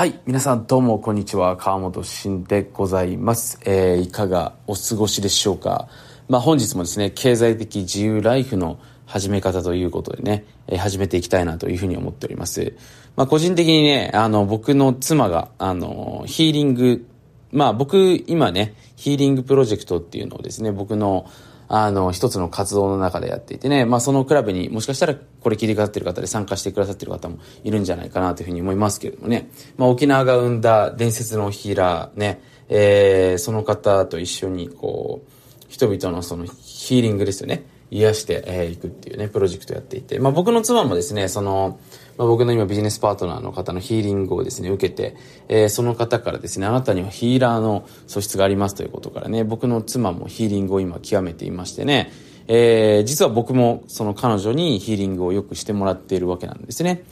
はい。皆さんどうもこんにちは。川本慎でございます。えー、いかがお過ごしでしょうか。まあ本日もですね、経済的自由ライフの始め方ということでね、えー、始めていきたいなというふうに思っております。まあ個人的にね、あの、僕の妻が、あの、ヒーリング、まあ僕今ね、ヒーリングプロジェクトっていうのをですね、僕のあの、一つの活動の中でやっていてね、まあそのクラブにもしかしたらこれ切り替わってる方で参加してくださってる方もいるんじゃないかなというふうに思いますけれどもね、まあ沖縄が生んだ伝説のヒーラーね、えー、その方と一緒にこう、人々のそのヒーリングですよね。癒してい、えー、くっていうね、プロジェクトをやっていて、まあ僕の妻もですね、その、まあ、僕の今ビジネスパートナーの方のヒーリングをですね、受けて、えー、その方からですね、あなたにはヒーラーの素質がありますということからね、僕の妻もヒーリングを今極めていましてね、えー、実は僕もその彼女にヒーリングをよくしてもらっているわけなんですね。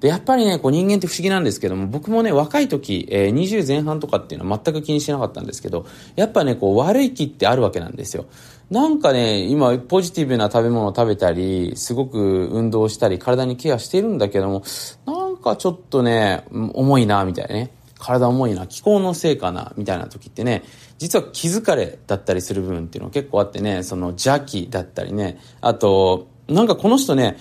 で、やっぱりね、こう人間って不思議なんですけども、僕もね、若い時、えー、20前半とかっていうのは全く気にしなかったんですけど、やっぱね、こう悪い気ってあるわけなんですよ。なんかね、今、ポジティブな食べ物を食べたり、すごく運動したり、体にケアしてるんだけども、なんかちょっとね、重いな、みたいなね。体重いな、気候のせいかな、みたいな時ってね、実は気疲れだったりする部分っていうの結構あってね、その邪気だったりね、あと、なんかこの人ね、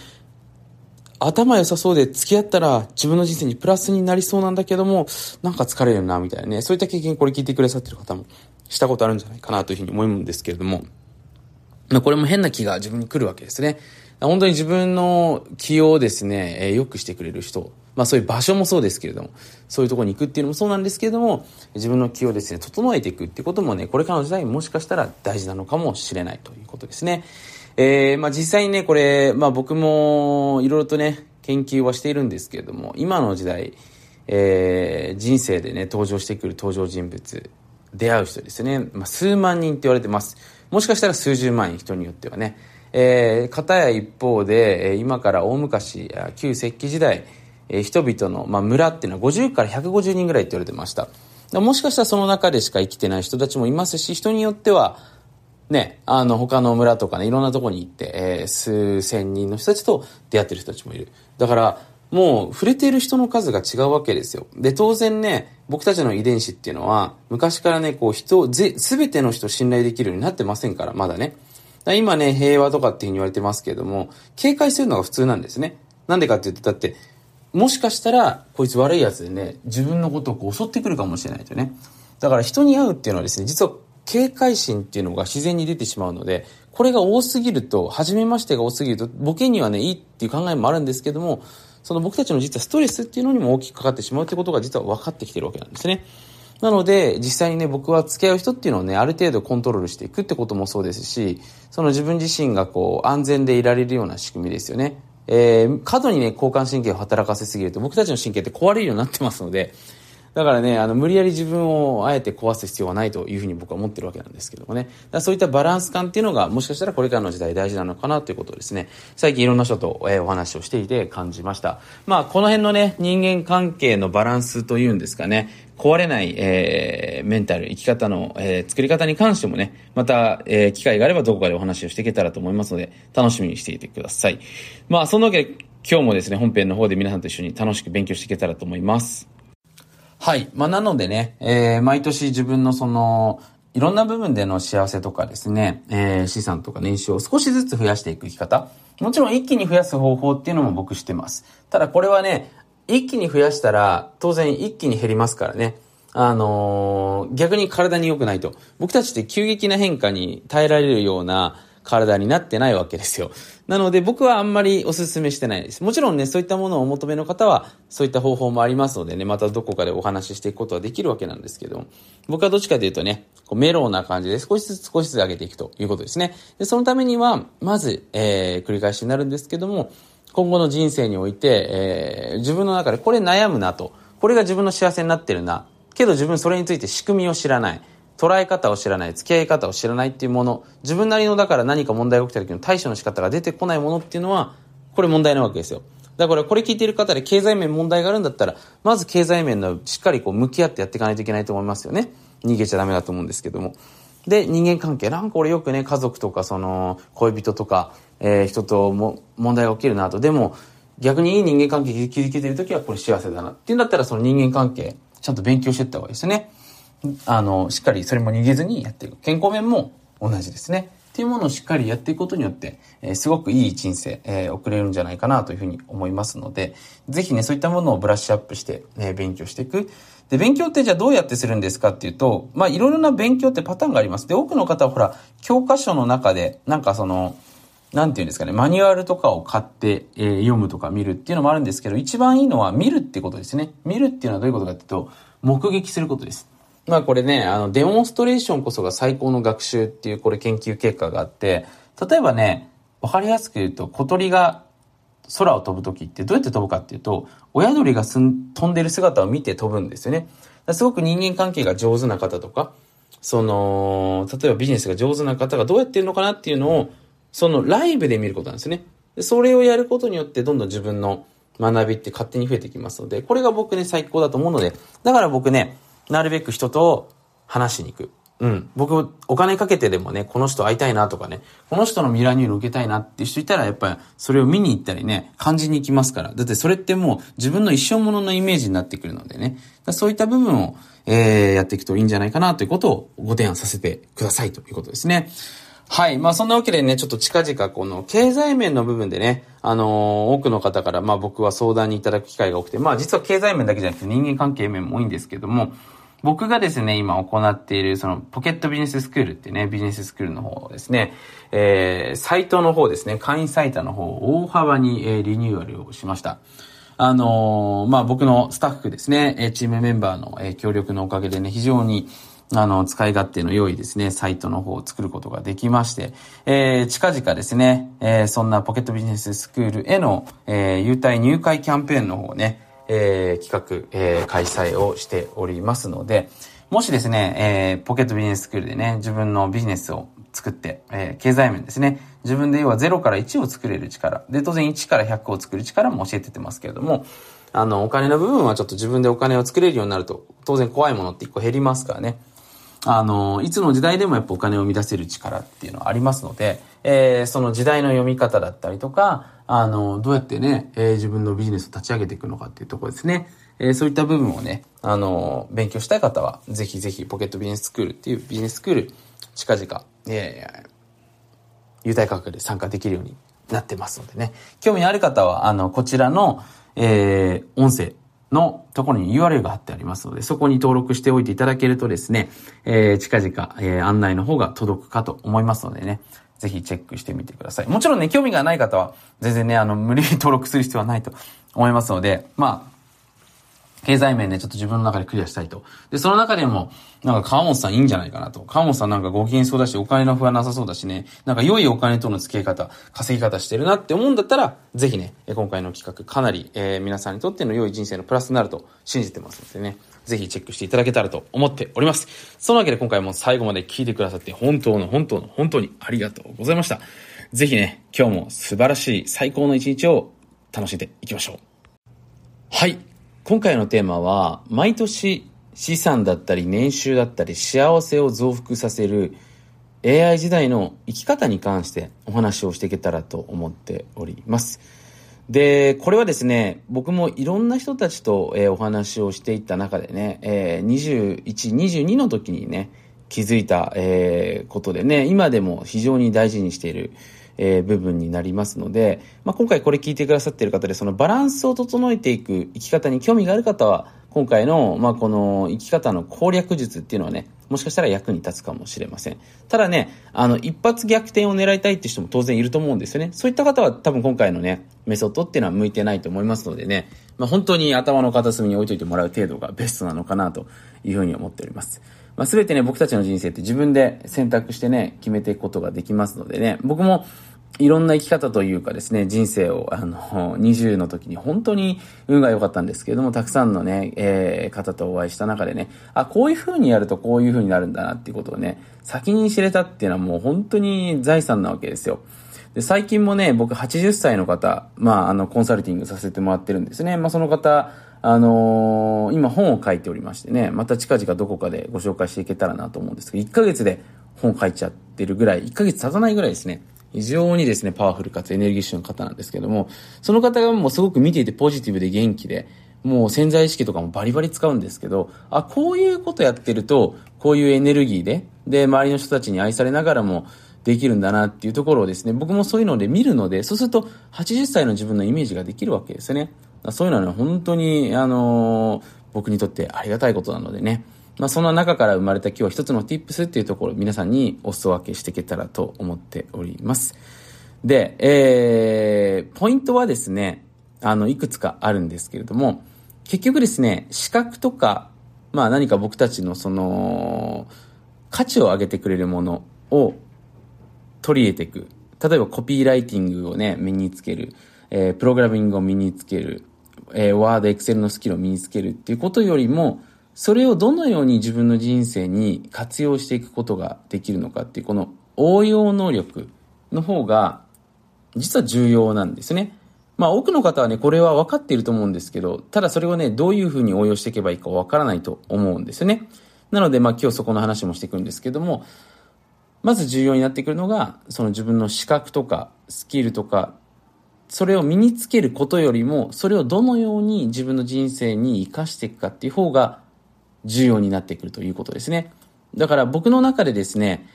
頭良さそうで付き合ったら自分の人生にプラスになりそうなんだけども、なんか疲れるな、みたいなね。そういった経験これ聞いてくださってる方もしたことあるんじゃないかなというふうに思うんですけれども、まあこれも変な気が自分に来るわけですね。本当に自分の気をですね、えー、良くしてくれる人、まあそういう場所もそうですけれども、そういうところに行くっていうのもそうなんですけれども、自分の気をですね、整えていくっていうこともね、これからの時代もしかしたら大事なのかもしれないということですね。えー、まあ実際にね、これ、まあ僕もいろいろとね、研究はしているんですけれども、今の時代、えー、人生でね、登場してくる登場人物、出会う人ですね、まあ数万人って言われてます。もしかしたら数十万人人によってはね。えー、片や一方で、え今から大昔、旧石器時代、え、人々の、まあ、村っていうのは50から150人ぐらいって言われてました。もしかしたらその中でしか生きてない人たちもいますし、人によっては、ね、あの、他の村とかね、いろんなとこに行って、えー、数千人の人たちと出会ってる人たちもいる。だから、もう触れている人の数が違うわけですよ。で、当然ね、僕たちの遺伝子っていうのは、昔からね、こう人、ぜ、すべての人を信頼できるようになってませんから、まだね。今ね、平和とかっていうふうに言われてますけれども、警戒するのが普通なんですね。なんでかって言うと、だって、もしかしたら、こいつ悪いやつでね、自分のことをこう襲ってくるかもしれないとね。だから人に会うっていうのはですね、実は警戒心っていうのが自然に出てしまうので、これが多すぎると、初めましてが多すぎると、ボケにはね、いいっていう考えもあるんですけども、その僕たちの実はストレスっていうのにも大きくかかってしまうってことが実は分かってきてるわけなんですね。なので、実際にね、僕は付き合う人っていうのをね、ある程度コントロールしていくってこともそうですし、その自分自身がこう、安全でいられるような仕組みですよね。えー、過度にね、交感神経を働かせすぎると、僕たちの神経って壊れるようになってますので、だからね、あの、無理やり自分をあえて壊す必要はないというふうに僕は思ってるわけなんですけどもね。だそういったバランス感っていうのが、もしかしたらこれからの時代大事なのかなということをですね、最近いろんな人と、え、お話をしていて感じました。まあ、この辺のね、人間関係のバランスというんですかね、壊れない、えー、メンタル、生き方の、えー、作り方に関してもね、また、えー、機会があればどこかでお話をしていけたらと思いますので、楽しみにしていてください。まあ、そんなわけで、今日もですね、本編の方で皆さんと一緒に楽しく勉強していけたらと思います。はい。まあ、なのでね、えー、毎年自分のその、いろんな部分での幸せとかですね、えー、資産とか年収を少しずつ増やしていく生き方。もちろん一気に増やす方法っていうのも僕知ってます。ただこれはね、一気に増やしたら、当然一気に減りますからね。あのー、逆に体に良くないと。僕たちって急激な変化に耐えられるような体になってないわけですよ。なので僕はあんまりお勧めしてないです。もちろんね、そういったものをお求めの方は、そういった方法もありますのでね、またどこかでお話ししていくことはできるわけなんですけど、僕はどっちかというとね、こうメローな感じで少しずつ少しずつ上げていくということですね。で、そのためには、まず、えー、繰り返しになるんですけども、今後の人生において、えー、自分の中でこれ悩むなと、これが自分の幸せになってるな、けど自分それについて仕組みを知らない。捉え方を知らない、付き合い方を知らないっていうもの、自分なりのだから何か問題が起きた時の対処の仕方が出てこないものっていうのは、これ問題なわけですよ。だからこれ聞いている方で経済面問題があるんだったら、まず経済面のしっかりこう向き合ってやっていかないといけないと思いますよね。逃げちゃダメだと思うんですけども。で、人間関係。なんか俺よくね、家族とかその、恋人とか、えー、人とも問題が起きるなと。でも、逆にいい人間関係築けてる時はこれ幸せだなっていうんだったらその人間関係ちゃんと勉強していった方がいいですね。あの、しっかりそれも逃げずにやっていく。健康面も同じですね。っていうものをしっかりやっていくことによって、えー、すごくいい人生、えー、送れるんじゃないかなというふうに思いますので、ぜひね、そういったものをブラッシュアップして、え、勉強していく。で、勉強ってじゃあどうやってするんですかっていうと、まあ、いろいろな勉強ってパターンがあります。で、多くの方はほら、教科書の中で、なんかその、なんていうんですかね、マニュアルとかを買って、えー、読むとか見るっていうのもあるんですけど、一番いいのは見るってことですね。見るっていうのはどういうことかっていうと、目撃することです。まあこれね、あの、デモンストレーションこそが最高の学習っていうこれ研究結果があって、例えばね、わかりやすく言うと、小鳥が空を飛ぶ時ってどうやって飛ぶかっていうと、親鳥がすん飛んでる姿を見て飛ぶんですよね。すごく人間関係が上手な方とか、その、例えばビジネスが上手な方がどうやってるのかなっていうのを、そのライブで見ることなんですね。それをやることによってどんどん自分の学びって勝手に増えてきますので、これが僕ね、最高だと思うので、だから僕ね、なるべく人と話しに行く。うん。僕、お金かけてでもね、この人会いたいなとかね、この人のミラーニュール受けたいなっていう人いたら、やっぱりそれを見に行ったりね、感じに行きますから。だってそれってもう自分の一生もののイメージになってくるのでね。そういった部分を、えー、やっていくといいんじゃないかなということをご提案させてくださいということですね。はい。まあそんなわけでね、ちょっと近々この経済面の部分でね、あのー、多くの方からまあ僕は相談にいただく機会が多くて、まあ実は経済面だけじゃなくて人間関係面も多いんですけども、僕がですね、今行っている、その、ポケットビジネススクールってね、ビジネススクールの方ですね、えー、サイトの方ですね、会員サイトの方を大幅に、えー、リニューアルをしました。あのー、まあ、僕のスタッフですね、えチームメンバーの、え、協力のおかげでね、非常に、あの、使い勝手の良いですね、サイトの方を作ることができまして、えー、近々ですね、えー、そんなポケットビジネススクールへの、えー、優待入会キャンペーンの方をね、えー、企画、えー、開催をしておりますので、もしですね、えー、ポケットビジネススクールでね、自分のビジネスを作って、えー、経済面ですね、自分で要は0から1を作れる力、で、当然1から100を作る力も教えててますけれども、あの、お金の部分はちょっと自分でお金を作れるようになると、当然怖いものって1個減りますからね。あの、いつの時代でもやっぱお金を生み出せる力っていうのはありますので、えー、その時代の読み方だったりとか、あの、どうやってね、えー、自分のビジネスを立ち上げていくのかっていうところですね。えー、そういった部分をね、あの、勉強したい方は、ぜひぜひポケットビジネススクールっていうビジネススクール、近々、えー、優待価格で参加できるようになってますのでね。興味ある方は、あの、こちらの、えー、音声、のところに URL が貼ってありますので、そこに登録しておいていただけるとですね、えー、近々、えー、案内の方が届くかと思いますのでね、ぜひチェックしてみてください。もちろんね、興味がない方は、全然ね、あの、無理に登録する必要はないと思いますので、まあ、経済面でちょっと自分の中でクリアしたいと。で、その中でも、なんか川本さんいいんじゃないかなと。川本さんなんかご機嫌そうだし、お金の不安なさそうだしね、なんか良いお金との付き合い方、稼ぎ方してるなって思うんだったら、ぜひね、今回の企画かなり、えー、皆さんにとっての良い人生のプラスになると信じてますのでね、ぜひチェックしていただけたらと思っております。そのわけで今回も最後まで聞いてくださって本当の本当の本当にありがとうございました。ぜひね、今日も素晴らしい最高の一日を楽しんでいきましょう。はい。今回のテーマは、毎年資産だったり年収だったり幸せを増幅させる AI 時代の生き方に関してお話をしていけたらと思っております。で、これはですね、僕もいろんな人たちと、えー、お話をしていった中でね、えー、21、22の時にね、気づいた、えー、ことでね、今でも非常に大事にしている、えー、部分になりますので、まあ、今回これ聞いてくださっている方で、そのバランスを整えていく生き方に興味がある方は、今回の、まあ、この生き方の攻略術っていうのはね、もしかしたら役に立つかもしれません。ただね、あの、一発逆転を狙いたいって人も当然いると思うんですよね。そういった方は多分今回のね、メソッドっていうのは向いてないと思いますのでね、まあ、本当に頭の片隅に置いといてもらう程度がベストなのかなというふうに思っております。まあ、全てね、僕たちの人生って自分で選択してね、決めていくことができますのでね、僕もいろんな生き方というかですね、人生を、あの、20の時に本当に運が良かったんですけれども、たくさんのね、えー、方とお会いした中でね、あ、こういう風にやるとこういう風になるんだなっていうことをね、先に知れたっていうのはもう本当に財産なわけですよ。で、最近もね、僕80歳の方、まあ、あの、コンサルティングさせてもらってるんですね。まあ、その方、あのー、今本を書いておりましてね、また近々どこかでご紹介していけたらなと思うんですけど、1ヶ月で本書いちゃってるぐらい、1ヶ月経たないぐらいですね。非常にですね、パワフルかつエネルギッシュの方なんですけども、その方がもうすごく見ていてポジティブで元気で、もう潜在意識とかもバリバリ使うんですけど、あ、こういうことやってると、こういうエネルギーで、で、周りの人たちに愛されながらもできるんだなっていうところをですね、僕もそういうので見るので、そうすると80歳の自分のイメージができるわけですね。そういうのは、ね、本当に、あの、僕にとってありがたいことなのでね。まあ、そんな中から生まれた今日は一つの tips っていうところ皆さんにお裾分けしていけたらと思っております。で、えー、ポイントはですね、あの、いくつかあるんですけれども、結局ですね、資格とか、まあ何か僕たちのその、価値を上げてくれるものを取り入れていく。例えばコピーライティングをね、身につける。えー、プログラミングを身につける。えー、ワード、エクセルのスキルを身につけるっていうことよりも、それをどのように自分の人生に活用していくことができるのかっていう、この応用能力の方が、実は重要なんですね。まあ多くの方はね、これは分かっていると思うんですけど、ただそれをね、どういうふうに応用していけばいいか分からないと思うんですよね。なので、まあ今日そこの話もしていくんですけども、まず重要になってくるのが、その自分の資格とかスキルとか、それを身につけることよりも、それをどのように自分の人生に活かしていくかっていう方が重要になってくるということですね。だから僕の中でですね、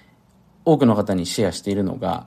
多くの方にシェアしているのが、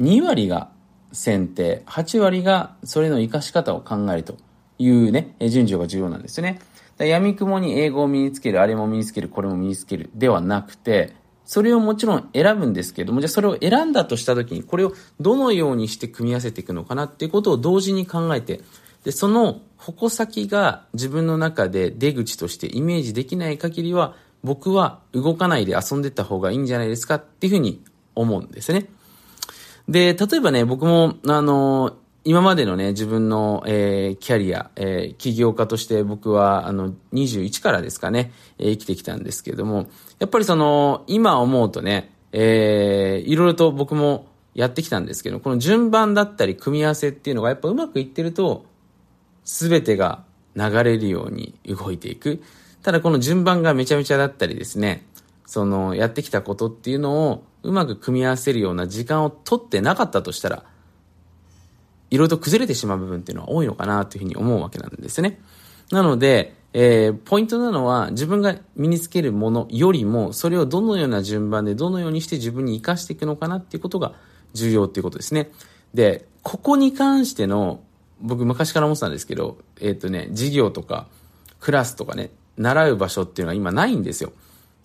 2割が選定、8割がそれの活かし方を考えるというね、順序が重要なんですよね。闇雲に英語を身につける、あれも身につける、これも身につけるではなくて、それをもちろん選ぶんですけども、じゃあそれを選んだとしたときに、これをどのようにして組み合わせていくのかなっていうことを同時に考えて、で、その矛先が自分の中で出口としてイメージできない限りは、僕は動かないで遊んでった方がいいんじゃないですかっていうふうに思うんですね。で、例えばね、僕も、あの、今までのね、自分の、えー、キャリア、えー、起業家として僕は、あの、21からですかね、えー、生きてきたんですけども、やっぱりその、今思うとね、えー、いろいろと僕もやってきたんですけど、この順番だったり組み合わせっていうのがやっぱうまくいってると、すべてが流れるように動いていく。ただこの順番がめちゃめちゃだったりですね、その、やってきたことっていうのをうまく組み合わせるような時間を取ってなかったとしたら、いろいろと崩れてしまう部分っていうのは多いのかなというふうに思うわけなんですね。なので、えー、ポイントなのは自分が身につけるものよりもそれをどのような順番でどのようにして自分に活かしていくのかなっていうことが重要っていうことですね。で、ここに関しての僕昔から思ってたんですけど、えっ、ー、とね、授業とかクラスとかね、習う場所っていうのは今ないんですよ。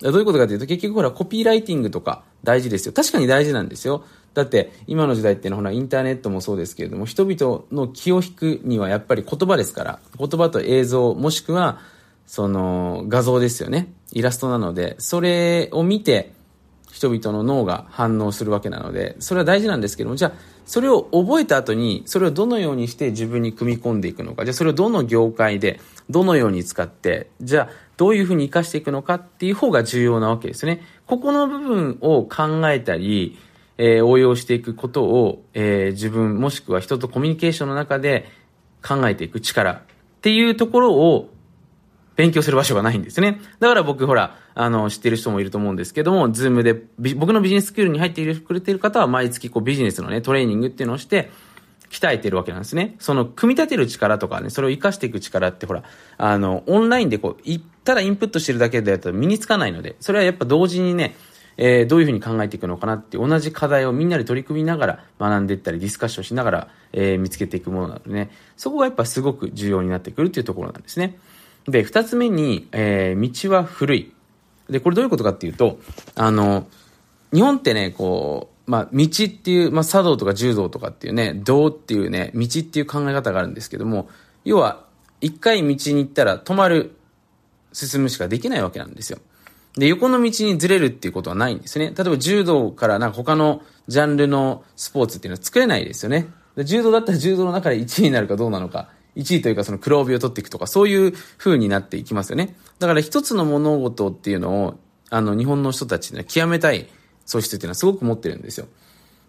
どういうことかというと結局ほらコピーライティングとか大事ですよ。確かに大事なんですよ。だって今の時代っていうのはほらインターネットもそうですけれども人々の気を引くにはやっぱり言葉ですから言葉と映像もしくはその画像ですよね。イラストなのでそれを見て人々の脳が反応するわけなのでそれは大事なんですけどもじゃあそれを覚えた後にそれをどのようにして自分に組み込んでいくのか。じゃあそれをどの業界でどのように使ってじゃあどういうふうに活かしていくのかっていう方が重要なわけですね。ここの部分を考えたりえー、応用していくことを、えー、自分もしくは人とコミュニケーションの中で考えていく力っていうところを勉強する場所がないんですね。だから僕ほら、あの、知ってる人もいると思うんですけども、 Zoom で、僕のビジネススクールに入っているくれてる方は毎月こうビジネスのね、トレーニングっていうのをして、鍛えてるわけなんですね。その、組み立てる力とかね、それを活かしていく力ってほら、あの、オンラインでこう、ただインプットしてるだけだと身につかないので、それはやっぱ同時にね、えー、どういうふうに考えていくのかなって同じ課題をみんなで取り組みながら学んでいったりディスカッションしながら、えー、見つけていくものなのでね、そこがやっぱすごく重要になってくるっていうところなんですね。で、二つ目に、えー、道は古い。で、これどういうことかっていうと、あの、日本ってね、こう、まあ、道っていう、まあ、茶道とか柔道とかっていうね、道っていうね、道っていう考え方があるんですけども、要は、一回道に行ったら止まる、進むしかできないわけなんですよ。で、横の道にずれるっていうことはないんですね。例えば柔道からなんか他のジャンルのスポーツっていうのは作れないですよね。柔道だったら柔道の中で1位になるかどうなのか。1位というかその黒帯を取っていくとか、そういう風になっていきますよね。だから一つの物事っていうのを、あの、日本の人たちね、極めたい素質っていうのはすごく持ってるんですよ。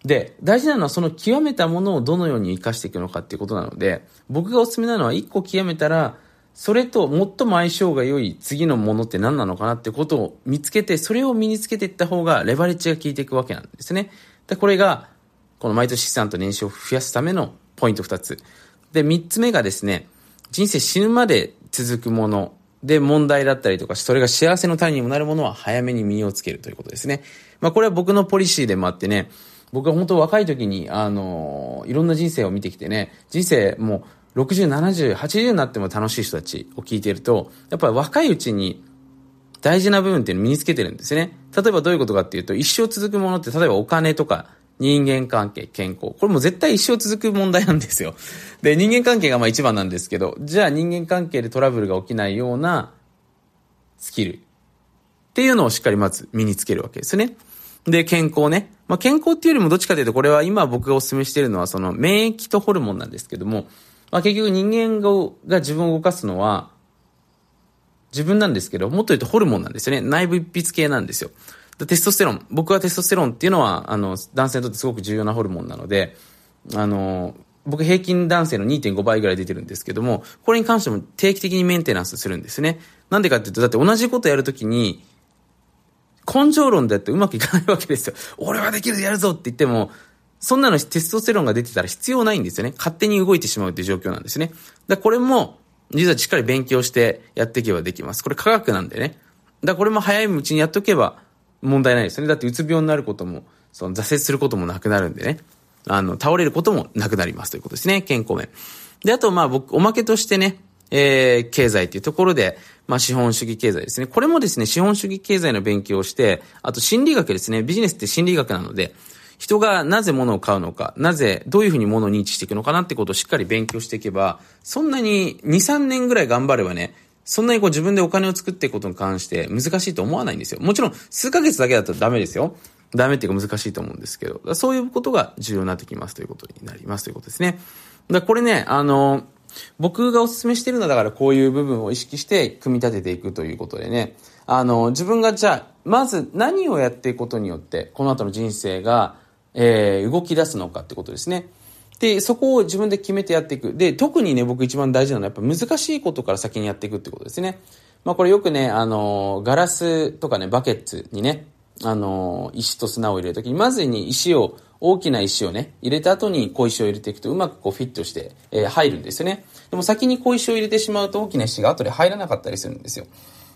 で、大事なのはその極めたものをどのように活かしていくのかっていうことなので、僕がお勧めなのは一個極めたら、それと最も相性が良い次のものって何なのかなってことを見つけて、それを身につけていった方がレバレッジが効いていくわけなんですね。で、これがこの毎年資産と年収を増やすためのポイント2つ。で、3つ目がですね、人生死ぬまで続くもので問題だったりとか、それが幸せの種にもなるものは早めに身をつけるということですね。まあこれは僕のポリシーでもあってね、僕は本当若い時に、あの、いろんな人生を見てきてね、人生もう60、70、80になっても楽しい人たちを聞いていると、やっぱり若いうちに大事な部分っていうのを身につけてるんですね。例えばどういうことかっていうと、一生続くものって、例えばお金とか、人間関係、健康。これも絶対一生続く問題なんですよ。で、人間関係がまあ一番なんですけど、じゃあ人間関係でトラブルが起きないようなスキルっていうのをしっかりまず身につけるわけですね。で、健康ね。まあ、健康っていうよりもどっちかというと、これは今僕がお勧めしているのは、その免疫とホルモンなんですけども、まあ、結局人間が自分を動かすのは、自分なんですけど、もっと言うとホルモンなんですよね。内部一筆系なんですよ。テストステロン。僕はテストステロンっていうのは、あの、男性にとってすごく重要なホルモンなので、あの、僕平均男性の2.5倍ぐらい出てるんですけども、これに関しても定期的にメンテナンスするんですね。なんでかっていうと、だって同じことやるときに、根性論だってうまくいかないわけですよ。俺はできるやるぞって言っても、そんなのテストステロンが出てたら必要ないんですよね。勝手に動いてしまうっていう状況なんですね。だこれも、実はしっかり勉強してやっていけばできます。これ科学なんでね。だこれも早いうちにやっとけば問題ないですね。だってうつ病になることも、その挫折することもなくなるんでね。あの、倒れることもなくなりますということですね。健康面。で、あと、まあ僕、おまけとしてね、えー、経済っていうところで、まあ資本主義経済ですね。これもですね、資本主義経済の勉強をして、あと心理学ですね。ビジネスって心理学なので、人がなぜ物を買うのか、なぜ、どういうふうに物を認知していくのかなってことをしっかり勉強していけば、そんなに2、3年ぐらい頑張ればね、そんなにこう自分でお金を作っていくことに関して難しいと思わないんですよ。もちろん数ヶ月だけだとダメですよ。ダメっていうか難しいと思うんですけど、そういうことが重要になってきますということになりますということですね。だこれね、あの、僕がお勧めしてるのはだからこういう部分を意識して組み立てていくということでね、あの、自分がじゃあ、まず何をやっていくことによって、この後の人生が、えー、動き出すのかってことですね。で、そこを自分で決めてやっていく。で、特にね、僕一番大事なのはやっぱ難しいことから先にやっていくってことですね。まあこれよくね、あの、ガラスとかね、バケツにね、あの、石と砂を入れるときに、まずに石を、大きな石をね、入れた後に小石を入れていくとうまくこうフィットして、えー、入るんですよね。でも先に小石を入れてしまうと大きな石が後で入らなかったりするんですよ。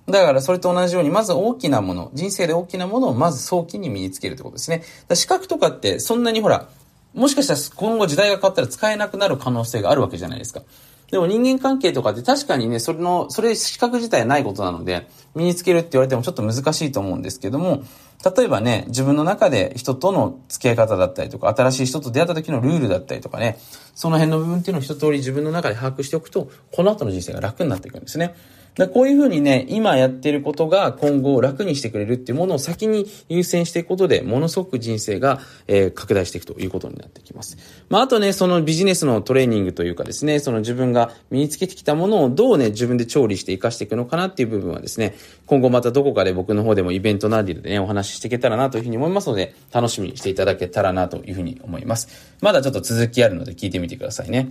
だからそれと同じように、まず大きなもの、人生で大きなものをまず早期に身につけるってことですね。資格とかってそんなにほら、もしかしたら今後時代が変わったら使えなくなる可能性があるわけじゃないですか。でも人間関係とかって確かにね、それの、それ資格自体ないことなので、身につけるって言われてもちょっと難しいと思うんですけども、例えばね、自分の中で人との付き合い方だったりとか、新しい人と出会った時のルールだったりとかね、その辺の部分っていうのを一通り自分の中で把握しておくと、この後の人生が楽になっていくんですね。でこういうふうにね、今やってることが今後楽にしてくれるっていうものを先に優先していくことで、ものすごく人生が、えー、拡大していくということになってきます。まあ、あとね、そのビジネスのトレーニングというかですね、その自分が身につけてきたものをどうね、自分で調理して活かしていくのかなっていう部分はですね、今後またどこかで僕の方でもイベントなりでね、お話ししていけたらなというふうに思いますので、楽しみにしていただけたらなというふうに思います。まだちょっと続きあるので聞いてみてくださいね。